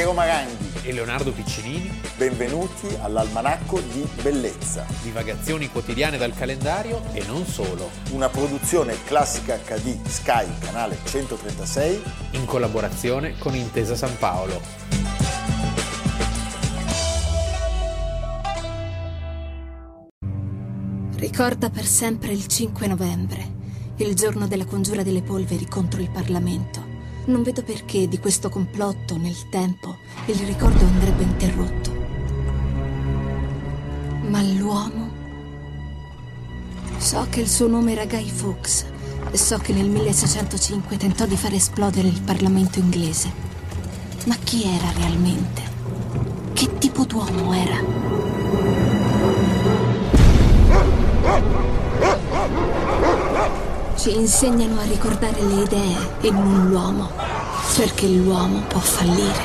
Piero Maranghi e Leonardo Piccinini. Benvenuti all'Almanacco di Bellezza. Divagazioni quotidiane dal calendario e non solo. Una produzione classica HD Sky, canale 136. In collaborazione con Intesa San Paolo. Ricorda per sempre il 5 novembre, il giorno della congiura delle polveri contro il Parlamento. Non vedo perché di questo complotto nel tempo il ricordo andrebbe interrotto. Ma l'uomo? So che il suo nome era Guy Fawkes e so che nel 1605 tentò di far esplodere il Parlamento inglese. Ma chi era realmente? Che tipo d'uomo era? Ci insegnano a ricordare le idee e non l'uomo, perché l'uomo può fallire.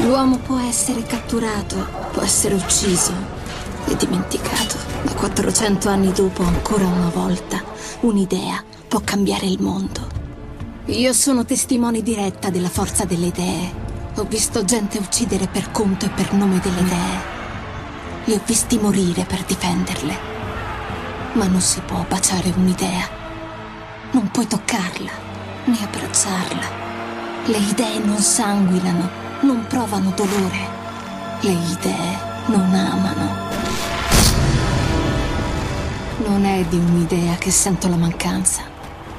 L'uomo può essere catturato, può essere ucciso e dimenticato. Ma 400 anni dopo, ancora una volta, un'idea può cambiare il mondo. Io sono testimone diretta della forza delle idee. Ho visto gente uccidere per conto e per nome delle idee. Li ho visti morire per difenderle. Ma non si può baciare un'idea. Non puoi toccarla, né abbracciarla. Le idee non sanguinano, non provano dolore. Le idee non amano. Non è di un'idea che sento la mancanza,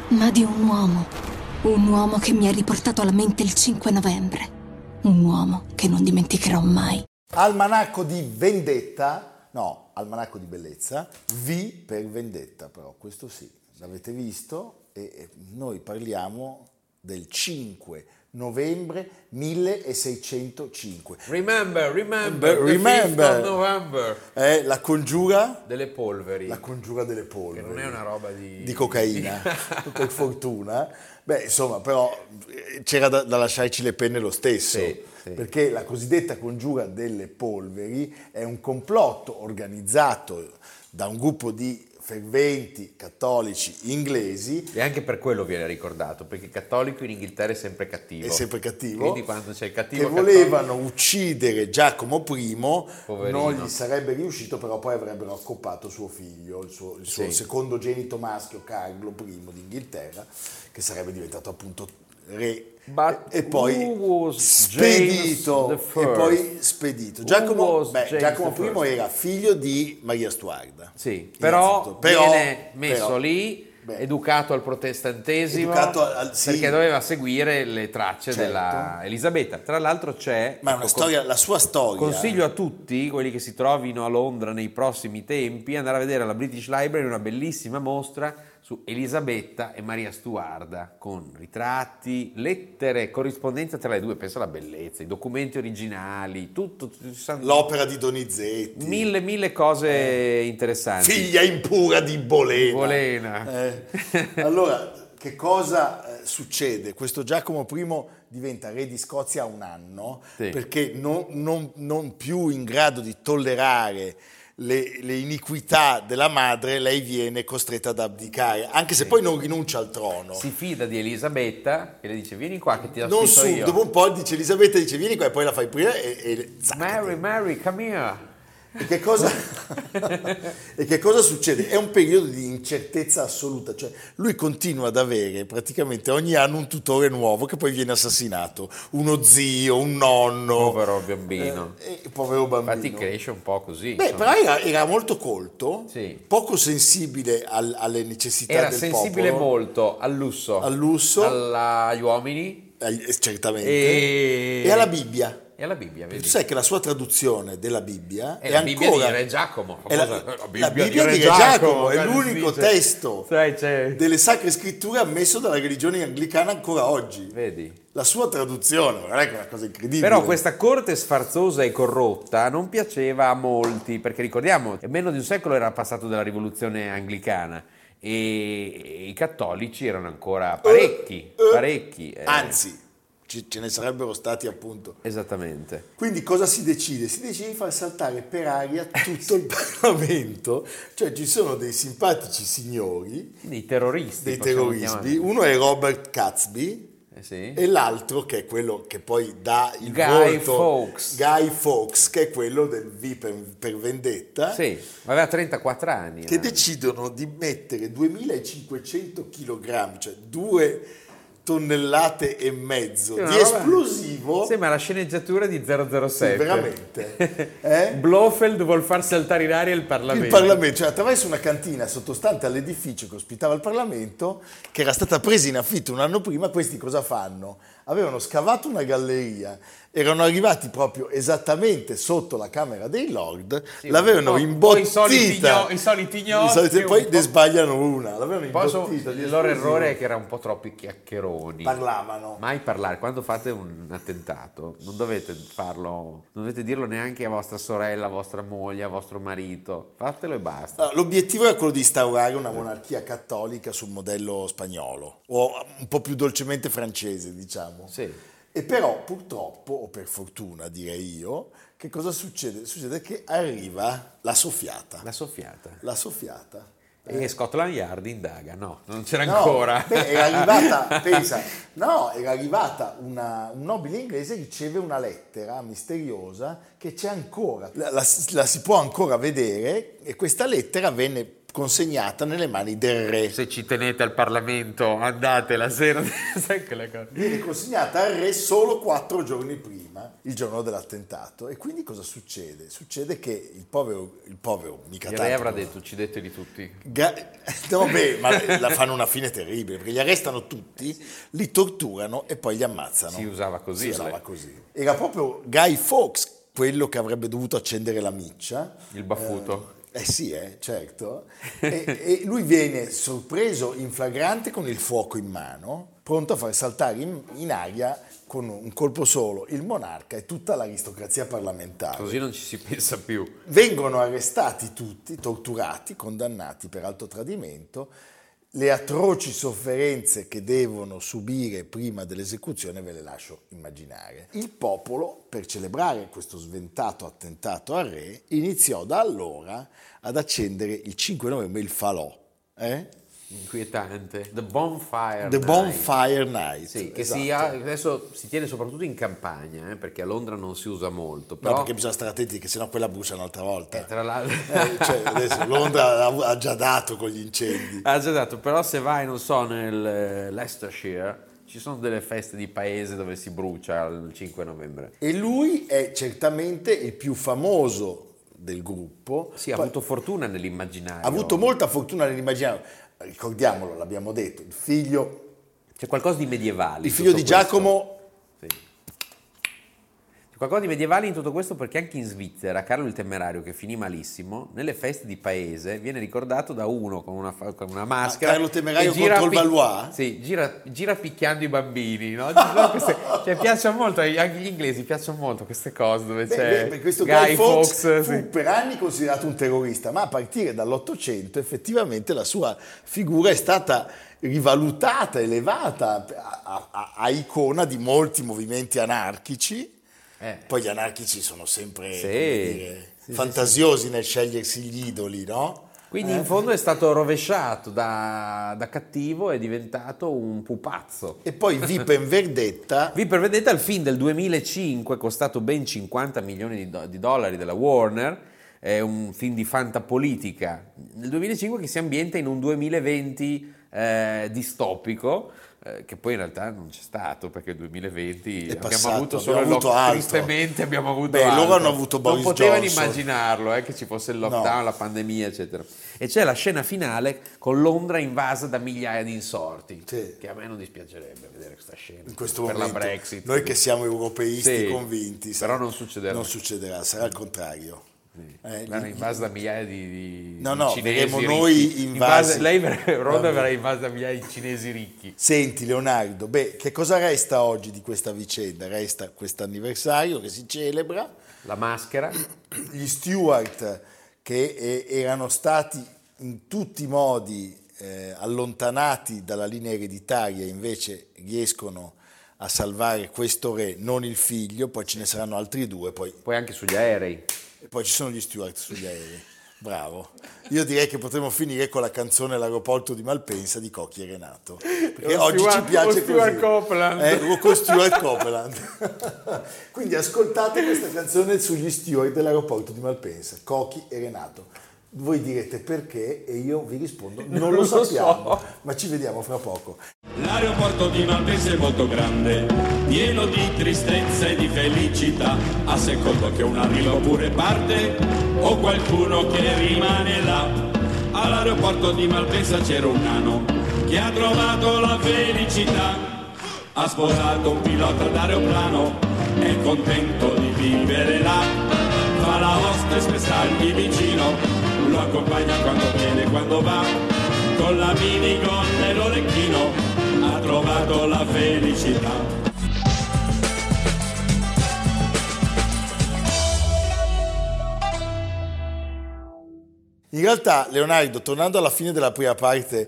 ma di un uomo. Un uomo che mi ha riportato alla mente il 5 novembre. Un uomo che non dimenticherò mai. Almanacco di vendetta, no, almanacco di bellezza, V per vendetta però, questo sì, l'avete visto, e noi parliamo del 5 novembre 1605. Remember, remember, remember. November. È la congiura delle polveri. La congiura delle polveri. Che non è una roba di... Di cocaina, per fortuna. Beh, insomma, però c'era da, da lasciarci le penne lo stesso. Sì, sì. Perché la cosiddetta congiura delle polveri è un complotto organizzato da un gruppo di ferventi cattolici inglesi. E anche per quello viene ricordato, perché il cattolico in Inghilterra è sempre cattivo. È sempre cattivo. Quindi quando c'è il cattivo Che volevano cattolico... uccidere Giacomo I, Poverino. non gli sarebbe riuscito, però poi avrebbero accoppato suo figlio, il suo, il suo Sì. secondogenito maschio, Carlo I d'Inghilterra, che sarebbe diventato appunto re. But e poi spedito e poi spedito Giacomo, beh, Giacomo I era figlio di Maria Stuarda Sì, però. Però- viene messo però- lì, beh. educato al protestantesimo, Educato al- sì. perché doveva seguire le tracce Certo. della Elisabetta. Tra l'altro c'è... ma ecco, storia la sua storia Consiglio a tutti, quelli che si trovino a Londra nei prossimi tempi, andare a vedere alla British Library una bellissima mostra su Elisabetta e Maria Stuarda, con ritratti, lettere, corrispondenza tra le due, pensa alla bellezza, i documenti originali, tutto, sono l'opera di Donizetti mille, mille cose interessanti. figlia impura di Bolena. Bolena. Eh, allora, che cosa eh, succede? Questo Giacomo I diventa re di Scozia a un anno Sì. perché non, non- non più in grado di tollerare le, le iniquità della madre, lei viene costretta ad abdicare, anche se poi non rinuncia al trono. Si fida di Elisabetta e le dice vieni qua che ti non ospito su, io. dopo un po' dice Elisabetta, dice vieni qua e poi la fai prima e, e. Mary, Mary, come here. E che, cosa, e che cosa succede? È un periodo di incertezza assoluta, cioè lui continua ad avere praticamente ogni anno un tutore nuovo che poi viene assassinato, uno zio, un nonno. Povero bambino. Eh, eh, povero bambino. Infatti cresce un po' così. Beh, però era, era molto colto, Sì. poco sensibile al- alle necessità Era del sensibile popolo, molto al lusso, al lusso, alla- agli uomini eh, certamente, e... e alla Bibbia. E alla Bibbia. Vedi? Tu sai che la sua traduzione della Bibbia È è, la Bibbia ancora... di Re Giacomo. è la, famosa- la Bibbia di Re Giacomo, è l'unico testo Sai, delle sacre scritture ammesso dalla religione anglicana ancora oggi. Vedi? La sua traduzione, non è è una cosa incredibile. Però questa corte sfarzosa e corrotta non piaceva a molti, perché ricordiamo, meno di un secolo era passato dalla rivoluzione anglicana e i cattolici erano ancora parecchi, Eh, eh, parecchi. eh. Anzi, ce ne sarebbero stati appunto. Esattamente. Quindi cosa si decide? Si decide di far saltare per aria tutto il Parlamento, cioè ci sono dei simpatici signori, Dei terroristi. dei terroristi, uno è Robert Catsby, Eh sì. e l'altro che è quello che poi dà il Guy volto Fawkes. Guy Fawkes che è quello del V per, per vendetta Sì, aveva 34 anni. che eh. decidono di mettere 2500 kg cioè due tonnellate e mezzo una di esplosivo Sembra la sceneggiatura di 007. Sì, veramente eh? Blofeld vuol far saltare in aria il Parlamento. il Parlamento, cioè attraverso una cantina sottostante all'edificio che ospitava il Parlamento, che era stata presa in affitto un anno prima, questi cosa fanno? Avevano scavato una galleria, erano arrivati proprio esattamente sotto la Camera dei Lord, Sì, l'avevano poi- imbottita. poi i soliti gnocchi, poi po'- ne sbagliano una, l'avevano Poi so- imbottita. il loro errore è che era un po' troppi chiacchieroni. Parlavano. Mai parlare, quando fate un attentato non dovete farlo, non dovete dirlo neanche a vostra sorella, a vostra moglie, a vostro marito, fatelo e basta. Allora, l'obiettivo era quello di instaurare una monarchia cattolica sul modello spagnolo, o un po' più dolcemente francese, diciamo. Sì. E però purtroppo, o per fortuna direi io, che cosa succede? Succede che arriva la soffiata. La soffiata. La soffiata. E Scotland Yard indaga, no, non c'era No, ancora. beh, era arrivata, pensa, no, era arrivata una- un nobile inglese riceve una lettera misteriosa che c'è ancora, la, la- la si può ancora vedere e questa lettera venne consegnata nelle mani del re. Se ci tenete al Parlamento, andate la sera. Viene consegnata al re solo quattro giorni prima, il giorno dell'attentato. E quindi cosa succede? Succede che il povero, il povero mica Il tanto, re avrà detto uccideteli tutti. Ga- No, beh, ma la fanno una fine terribile perché li arrestano tutti, li torturano e poi li ammazzano. Si usava così, Si usava così. Era proprio Guy Fawkes quello che avrebbe dovuto accendere la miccia. Il baffuto. Eh sì, eh, certo. E, e lui viene sorpreso in flagrante con il fuoco in mano, pronto a far saltare in, in aria con un colpo solo il monarca e tutta l'aristocrazia parlamentare. Così non ci si pensa più. Vengono arrestati tutti, torturati, condannati per alto tradimento. Le atroci sofferenze che devono subire prima dell'esecuzione ve le lascio immaginare. Il popolo, per celebrare questo sventato attentato al re, iniziò da allora ad accendere il 5 novembre il falò. eh? Inquietante. The Bonfire The Night. Bonfire Night. Sì, che esatto. si ha- adesso si tiene soprattutto in campagna, eh, perché a Londra non si usa molto. No, Però, perché bisogna stare attenti che sennò quella brucia un'altra volta. eh, tra l'altro, Eh, cioè, adesso Londra ha- ha già dato con gli incendi. ha già dato, però se vai, non so, nel eh, Leicestershire, ci sono delle feste di paese dove si brucia il 5 novembre. E lui è certamente il più famoso del gruppo. Sì, ha Poi- avuto fortuna nell'immaginario. ha avuto molta fortuna nell'immaginario. Ricordiamolo, l'abbiamo detto, il figlio, C'è qualcosa di medievale. il figlio di questo. Giacomo Sì. Qualcosa di medievale in tutto questo perché anche in Svizzera Carlo il Temerario, che finì malissimo, nelle feste di paese viene ricordato da uno con una, con una maschera. Ah, Carlo Temerario gira contro il Valois? Sì, gira, gira picchiando i bambini. No? Queste- cioè, piacciono molto, anche gli inglesi piacciono molto queste cose dove Beh, c'è beh, questo Guy, Guy Fawkes Fawkes. fu sì. per anni considerato un terrorista, ma a partire dall'Ottocento effettivamente la sua figura è stata rivalutata, elevata a, a- a- a icona di molti movimenti anarchici. Eh. Poi gli anarchici sono sempre Sì. dire, Sì, sì, fantasiosi nel scegliersi gli idoli, no? Quindi Eh? in fondo è stato rovesciato da, da cattivo è diventato un pupazzo. E poi V per Vendetta prevedete il film del 2005, costato ben 50 milioni di, do- di dollari della Warner, è un film di fantapolitica nel 2005 che si ambienta in un 2020 eh, distopico, eh, che poi in realtà non c'è stato perché il 2020 abbiamo passato, avuto solo abbiamo avuto lockdown, altro. tristemente abbiamo avuto Beh, loro altro. hanno avuto Boris Non potevano Johnson. immaginarlo eh, che ci fosse il lockdown, No. la pandemia, eccetera. E c'è la scena finale con Londra invasa da migliaia di insorti, Sì. che a me non dispiacerebbe vedere questa scena in questo per momento, la Brexit. noi che siamo europeisti Sì, convinti, però sa- non succederà. non succederà, sarà il contrario. Eh, gli- invasa da migliaia di, di- No, no, cinesi noi invasi. lei Ronda verrà invasa da migliaia di cinesi ricchi. Senti Leonardo, beh, che cosa resta oggi di questa vicenda? Resta questo anniversario che si celebra, La maschera, gli Stewart che eh, erano stati in tutti i modi eh, allontanati dalla linea ereditaria invece riescono a salvare questo re, non il figlio, poi ce ne saranno altri due, poi, poi anche sugli aerei. E poi ci sono gli Stewart sugli aerei. Bravo. Io direi che potremmo finire con la canzone L'aeroporto di Malpensa di Cocchi e Renato. Perché O oggi Stuart- ci piace o Stuart così. Copeland. Eh, o con Stuart Copeland. Quindi ascoltate questa canzone sugli steward dell'aeroporto di Malpensa, Cocchi e Renato. Voi direte perché e io vi rispondo non, lo Non lo sappiamo, so. ma ci vediamo fra poco. L'aeroporto di Malpensa è molto grande, pieno di tristezza e di felicità, a secondo che un arrivo pure parte o qualcuno che rimane là. All'aeroporto di Malpensa c'era un nano che ha trovato la felicità, ha sposato un pilota d'aeroplano, è contento di vivere là, fa la hostess per stargli vicino, lo accompagna quando viene e quando va, con la minigonna e l'orecchino ha trovato la felicità. In realtà, Leonardo, tornando alla fine della prima parte,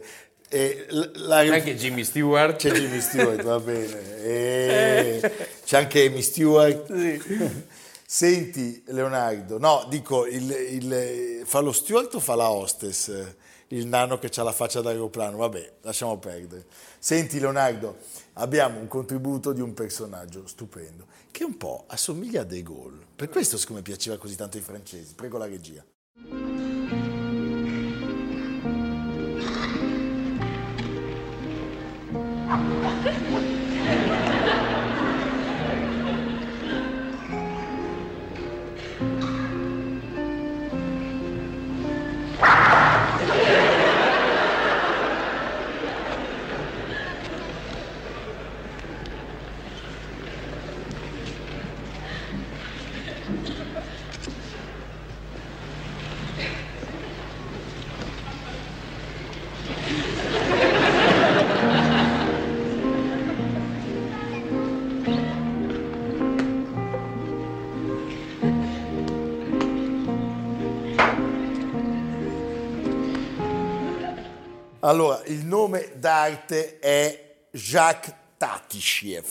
eh, l- l'aer- C'è anche Jimmy Stewart. C'è Jimmy Stewart, va bene. E c'è anche Amy Stewart. Senti, Leonardo, no, dico, il, il- fa lo steward o fa la hostess? Il nano che ha la faccia d'aeroplano? Vabbè, lasciamo perdere. Senti, Leonardo, abbiamo un contributo di un personaggio stupendo che un po' assomiglia a De Gaulle. Per questo, siccome piaceva così tanto ai francesi, prego la regia. Allora, il nome d'arte è Jacques Tatishiev.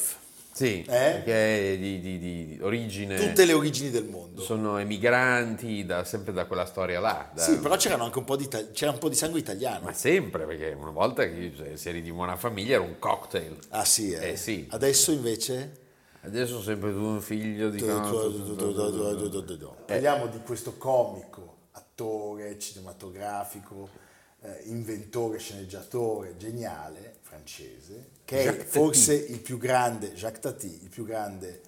Sì, Eh? perché è di, di- di- origine... Tutte le origini del mondo. Sono emigranti da- sempre da quella storia là. da- Sì, però c'erano anche un po' di, ita- c'era un po' di sangue italiano. Ma sempre, perché una volta che se- se eri di buona famiglia era un cocktail. Ah sì, eh? Eh, sì. Adesso invece... Adesso sempre tu un figlio di... Parliamo di questo comico, attore cinematografico, eh, inventore, sceneggiatore, geniale, francese, che è Jacques forse il più grande, Jacques Tati, il più grande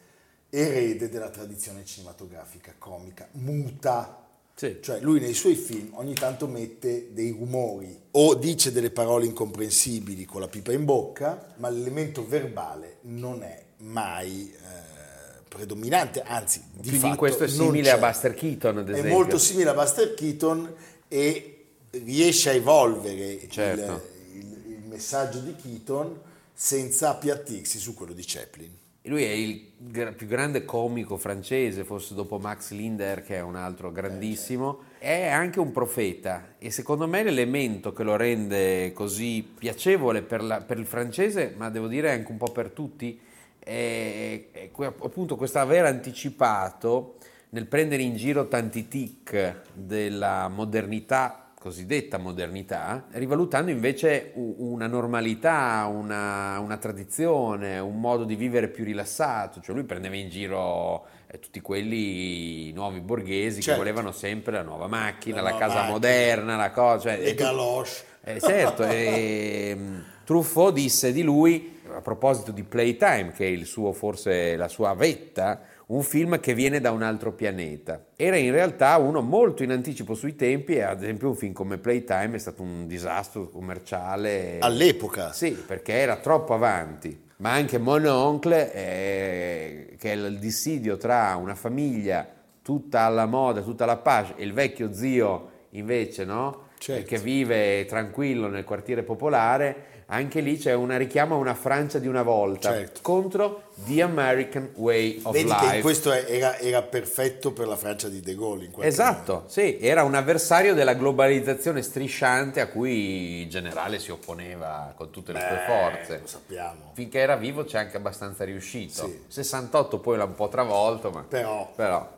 erede della tradizione cinematografica comica, muta. Sì. Cioè lui nei suoi film ogni tanto mette dei rumori o dice delle parole incomprensibili con la pipa in bocca, ma l'elemento verbale non è mai eh, predominante, anzi di Quindi fatto questo è simile a. Buster Keaton, ad È esempio. molto simile a Buster Keaton e riesce a evolvere il- Certo. il, il messaggio di Keaton senza appiattirsi su quello di Chaplin. Lui è il gra- più grande comico francese, forse dopo Max Linder, che è un altro grandissimo. È anche un profeta e secondo me l'elemento che lo rende così piacevole per, la- per il francese, ma devo dire anche un po' per tutti, è, è que- appunto questo aver anticipato nel prendere in giro tanti tic della modernità cosiddetta modernità, rivalutando invece una normalità, una, una tradizione, un modo di vivere più rilassato. Cioè lui prendeva in giro eh, tutti quelli nuovi borghesi Certo. che volevano sempre la nuova macchina, La la, casa macchina. moderna, la cosa. Cioè, Le e tu- galoche. eh, certo, e, mm, Truffaut disse di lui, a proposito di Playtime, che è il suo, forse la sua vetta, un film che viene da un altro pianeta. Era in realtà uno molto in anticipo sui tempi e ad esempio un film come Playtime è stato un disastro commerciale. All'epoca. Sì, perché era troppo avanti. Ma anche Mon Oncle, eh, che è il dissidio tra una famiglia tutta alla moda, tutta alla pace, e il vecchio zio invece, no? Certo. Che vive tranquillo nel quartiere popolare. Anche lì c'è una richiamo a una Francia di una volta Certo. contro The American Way of Vedi Life. che questo era, era perfetto per la Francia di De Gaulle in qualche modo. Esatto, sì, era un avversario della globalizzazione strisciante a cui il generale si opponeva con tutte le sue Eh, forze. Lo sappiamo. Finché era vivo c'è anche abbastanza riuscito. Sì. 68 poi l'ha un po' travolto, ma Però però.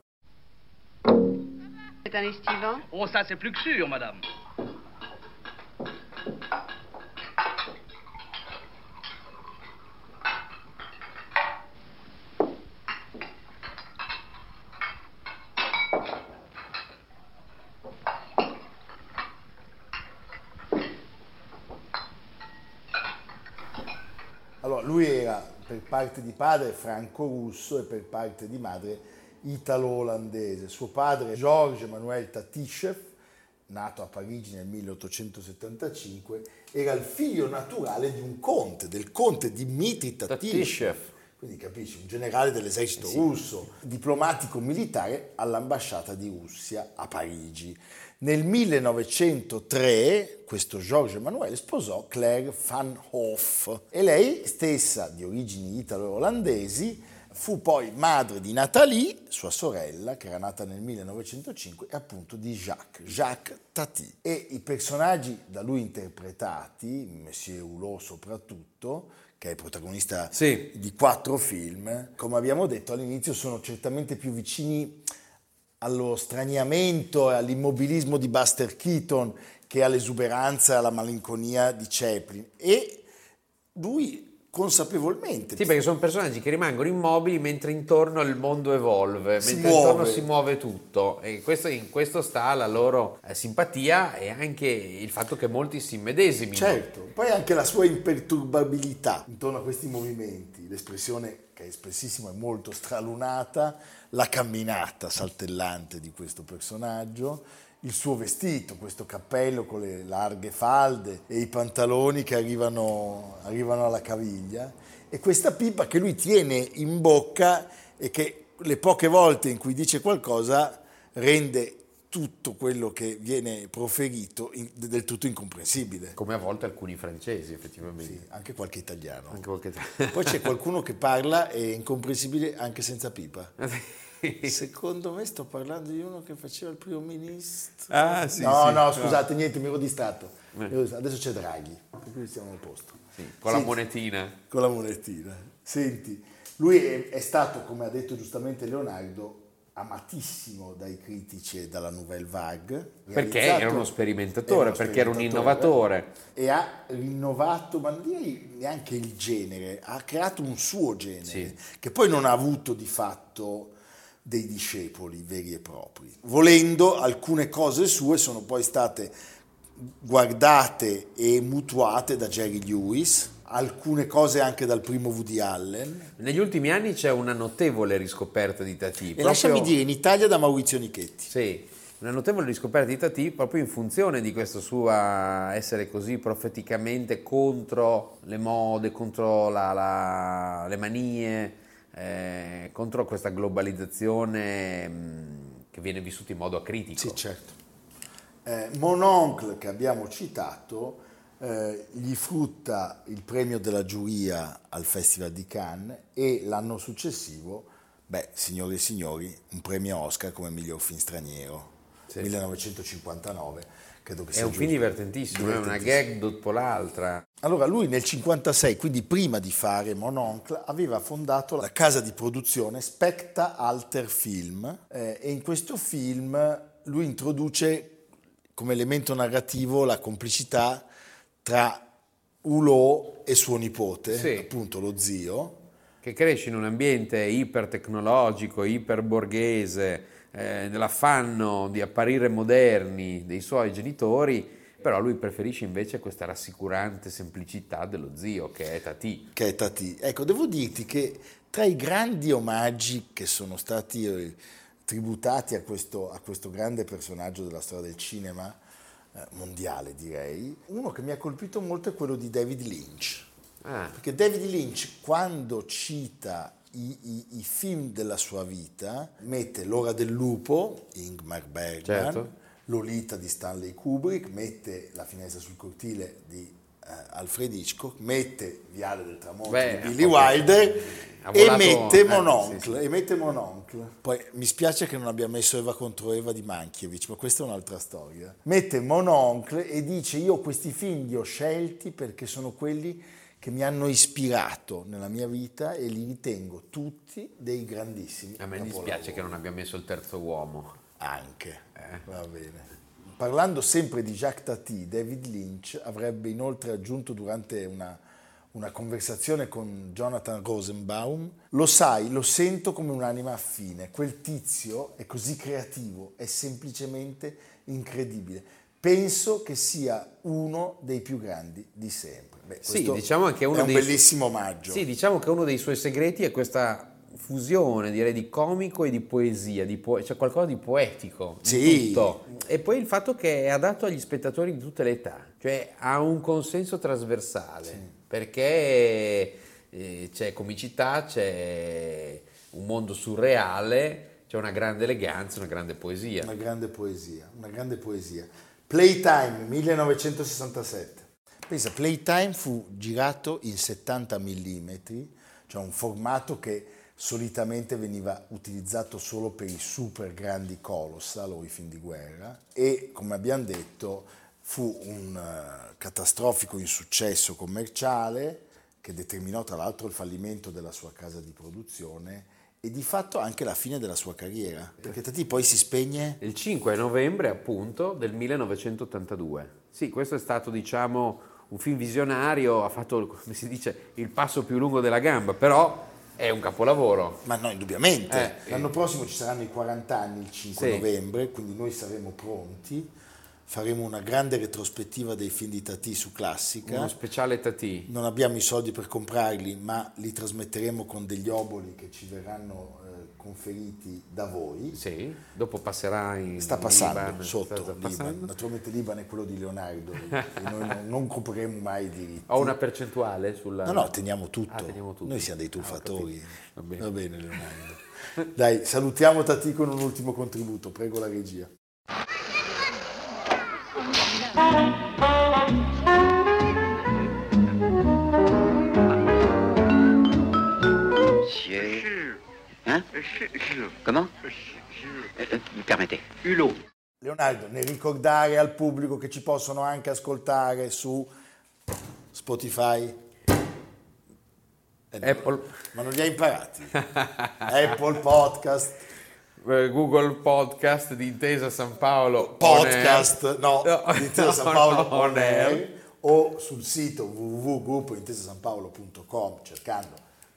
C'est un estivant Oh, ça, c'est plus que sûr, madame. Allora, lui era per parte di padre franco-russo e per parte di madre italo-olandese. Suo padre, Georges Emmanuel Tatiscev, nato a Parigi nel 1875, era il figlio naturale di un conte, del conte Dmitri. Tatiscev. Quindi capisci, un generale dell'esercito russo, diplomatico militare all'ambasciata di Russia a Parigi. Nel 1903 questo Georges Emmanuel sposò Claire van Hoff e lei stessa, di origini italo-olandesi, fu poi madre di Nathalie, sua sorella, che era nata nel 1905, e appunto di Jacques, Jacques Tati. E i personaggi da lui interpretati, Monsieur Hulot soprattutto, che è protagonista Sì. di quattro film, come abbiamo detto all'inizio, sono certamente più vicini allo straniamento e all'immobilismo di Buster Keaton che all'esuberanza e alla malinconia di Chaplin. E lui consapevolmente Sì, perché sono personaggi che rimangono immobili mentre intorno il mondo evolve, Si mentre muove. intorno si muove tutto. E questo, in questo sta la loro eh, simpatia e anche il fatto che molti si immedesimino. Certo, poi anche la sua imperturbabilità intorno a questi movimenti, l'espressione che è spessissimo è molto stralunata, la camminata saltellante di questo personaggio, il suo vestito, questo cappello con le larghe falde e i pantaloni che arrivano, arrivano alla caviglia e questa pipa che lui tiene in bocca e che le poche volte in cui dice qualcosa rende tutto quello che viene proferito in- del tutto incomprensibile. Come a volte alcuni francesi, effettivamente. Sì, anche qualche italiano. Anche qualche... Poi c'è qualcuno che parla e è incomprensibile anche senza pipa. Sì. Secondo me sto parlando di uno che faceva il primo ministro. Ah, sì, no, sì. no, scusate, niente, mi ero distratto. Mi ero distratto. Adesso c'è Draghi, per cui siamo al posto. Con la Senti, monetina. Con la monetina. Senti, lui è, è stato, come ha detto giustamente Leonardo, amatissimo dai critici e dalla Nouvelle Vague. Perché era uno sperimentatore, uno perché era un innovatore. E ha rinnovato, ma non direi neanche il genere, ha creato un suo genere, Sì. che poi non ha avuto di fatto dei discepoli veri e propri. Volendo, alcune cose sue sono poi state guardate e mutuate da Jerry Lewis, alcune cose anche dal primo Woody Allen. Negli ultimi anni c'è una notevole riscoperta di Tati. E proprio- lasciami dire, in Italia da Maurizio Nichetti. Sì, una notevole riscoperta di Tati proprio in funzione di questo suo essere così profeticamente contro le mode, contro la- la- le manie, eh, contro questa globalizzazione mh, che viene vissuta in modo acritico. Sì, certo. Eh, Mon Oncle, che abbiamo citato, eh, gli frutta il premio della giuria al Festival di Cannes e l'anno successivo, beh, signore e signori, un premio Oscar come miglior film straniero, Sì. 1959. Credo che È sia un film giusto. divertentissimo, è una Divertentissimo. gag dopo l'altra. Allora lui nel 56, quindi prima di fare Mon Oncle, aveva fondato la casa di produzione Specta Alter Film eh, e in questo film lui introduce come elemento narrativo la complicità tra Hulot e suo nipote, Sì. appunto lo zio, che cresce in un ambiente ipertecnologico, iperborghese, eh, nell'affanno di apparire moderni dei suoi genitori, però lui preferisce invece questa rassicurante semplicità dello zio che è Tati. che è Tati. Ecco, devo dirti che tra i grandi omaggi che sono stati eh, tributati a questo, a questo grande personaggio della storia del cinema eh, mondiale, direi, uno che mi ha colpito molto è quello di David Lynch. Ah, Perché David Lynch, quando cita i, i- i film della sua vita, mette L'ora del lupo, Ingmar Bergman, Certo. Lolita di Stanley Kubrick, mette La finestra sul cortile di eh, Alfred Hitchcock, mette Viale del tramonto Beh, di Billy. Wilder e mette eh, Mon sì, Oncle, e mette Mon Oncle. Poi mi spiace che non abbia messo Eva contro Eva di Mankiewicz, ma questa è un'altra storia. Mette Mon Oncle e dice io questi film li ho scelti perché sono quelli che mi hanno ispirato nella mia vita e li ritengo tutti dei grandissimi. a me dispiace che non abbia messo il terzo uomo. Anche, va bene. Parlando sempre di Jacques Tati, David Lynch avrebbe inoltre aggiunto durante una, una conversazione con Jonathan Rosenbaum, lo sai, lo sento come un'anima affine, quel tizio è così creativo, è semplicemente incredibile. Penso che sia uno dei più grandi di sempre. Beh, Sì, diciamo anche uno è un dei- bellissimo omaggio. Sì, diciamo che uno dei suoi segreti è questa fusione, direi, di comico e di poesia, di po- cioè qualcosa di poetico. in Sì. tutto. E poi il fatto che è adatto agli spettatori di tutte le età, cioè ha un consenso trasversale, perché eh, c'è comicità, c'è un mondo surreale, c'è una grande eleganza, una grande poesia. Una grande poesia, una grande poesia. Playtime 1967. Pensa, Playtime fu girato in 70 mm, cioè un formato che solitamente veniva utilizzato solo per i super grandi colossal o i film di guerra e come abbiamo detto fu un eh, catastrofico insuccesso commerciale che determinò tra l'altro il fallimento della sua casa di produzione e di fatto anche la fine della sua carriera, perché Tati poi si spegne Il 5 novembre appunto del 1982. Sì, questo è stato diciamo un film visionario, ha fatto come si dice il passo più lungo della gamba, però è un capolavoro. Ma no, indubbiamente. Eh, L'anno prossimo ci saranno i 40 anni, il 5 Sì. novembre, quindi noi saremo pronti. Faremo una grande retrospettiva dei film di Tati su Classica. Uno speciale Tati. Non abbiamo i soldi per comprarli, ma li trasmetteremo con degli oboli che ci verranno eh, conferiti da voi. Sì, dopo passerà in Sta passando Libano. sotto Sta- Liban. passando. Naturalmente Liban è quello di Leonardo, e noi non, non compreremo mai i diritti. Ho una percentuale sulla... No, no, teniamo tutto. Ah, teniamo tutto. Noi siamo dei Ah, ho truffatori. capito. Va bene. Leonardo. Dai, salutiamo Tati con un ultimo contributo. Prego la regia. Monsieur. Hein Comment Permettez. Hulot. Leonardo, nel ricordare al pubblico che ci possono anche ascoltare su Spotify. Eh, Apple, Ma non li hai imparati? Apple Podcast, eh, Google Podcast di Intesa San Paolo. Podcast, no, No, Intesa San Paolo no, on air, o sul sito www.intesasanpaolo.com cercando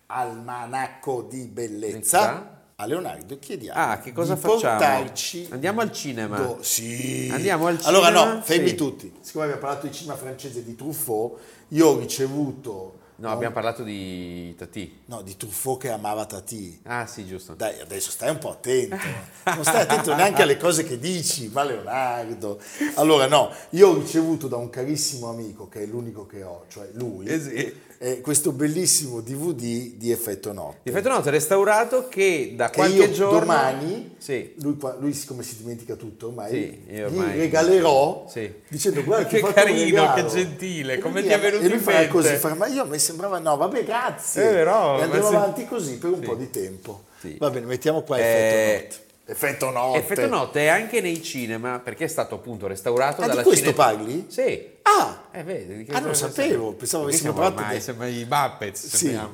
Almanacco di Bellezza. A Leonardo chiediamo Ah, che cosa di facciamo? portarci Andiamo al cinema. Do- sì. Andiamo al Allora cinema? no, fermi Sì. tutti. Siccome abbiamo parlato di cinema francese di Truffaut, io ho ricevuto No, abbiamo parlato di Tati. no, di Truffaut che amava Tati. Ah, sì, giusto. Dai, adesso stai un po' attento. Non stai attento neanche alle cose che dici, ma Leonardo. Allora, no, io ho ricevuto da un carissimo amico, che è l'unico che ho, cioè lui, Eh sì. Eh, questo bellissimo DVD di Effetto Notte. Difetto noto restaurato che da Che qualche io giorno... domani, Sì. lui, lui siccome si dimentica tutto ormai, Sì, io gli ormai- regalerò Sì. dicendo guarda Che carino, regalo." che gentile, come ti è venuto E lui in farà mente? così, farà, ma io mi sembrava no, vabbè grazie. Eh, però, e andremo avanti così per un po' di tempo. Sì. Va bene, mettiamo qua Eh, Effetto Notte. Effetto Notte. Effetto notte è anche nei cinema perché è stato appunto restaurato Ah, di dalla questo Cine- parli? Sì. Ah, Eh, vedi, di che Ah, non cosa sapevo, pensavo Qui avessimo parlato ormai, di- sembra i Muppets, Sì. io,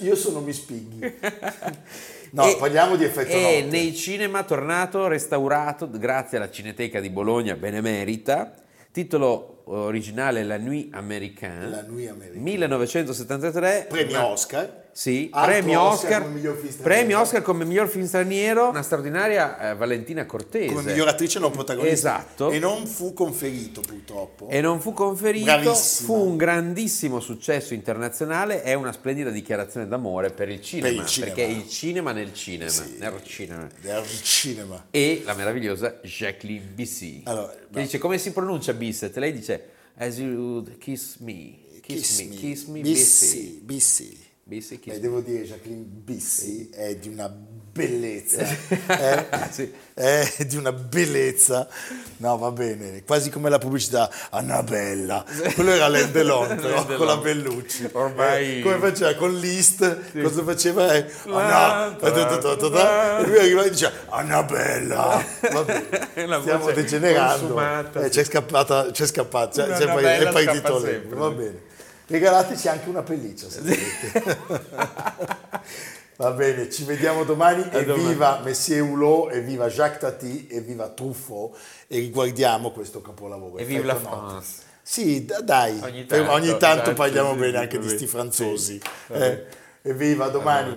io sono mi spighi. No, E- parliamo di Effetto E Notte. nei cinema tornato, restaurato grazie alla Cineteca di Bologna, benemerita. Titolo originale La Nuit Américaine. La Nuit Américaine. 1973. Premio Una- Oscar. Sì, Altro premio Oscar, come miglior film straniero. premio Oscar come miglior film straniero, una straordinaria eh, Valentina Cortese. Come miglior attrice non protagonista. Esatto. E non fu conferito purtroppo. E non fu conferito, Bravissima. fu un grandissimo successo internazionale e una splendida dichiarazione d'amore per il cinema, Per il cinema. perché il cinema nel cinema, Sì. nel cinema. Del cinema. E la meravigliosa Jacqueline Bissi, Allora, che no. dice come si pronuncia Bisset? Lei dice as you would kiss me, kiss, me, kiss me, Bissi. Bissi. Bissi. Beh, me. devo dire, Jacqueline Bissi è di una bellezza. eh? Sì. È di una bellezza. No, va bene. Quasi come la pubblicità. Annabella. Quello era Alain Delon, però, con la Bellucci. Ormai- Eh, come faceva con List, cosa faceva? Eh, La- Anna- ta- E lui arrivava e diceva Annabella. Va bene. Stiamo degenerando. Eh, sì. c'è scappata, c'è scappata, c'è, è partito sempre, Va sì. bene. Regalateci anche una pelliccia se volete. Va bene, ci vediamo domani. A domani. Evviva Messier Hulot, evviva Jacques Tati, evviva Truffaut e riguardiamo questo capolavoro. E vive la. France. Sì, dai, Ogni tanto, ogni tanto esatto, parliamo sì, bene sì, anche di vabbè, sti franzosi. sì, Eh, evviva, domani.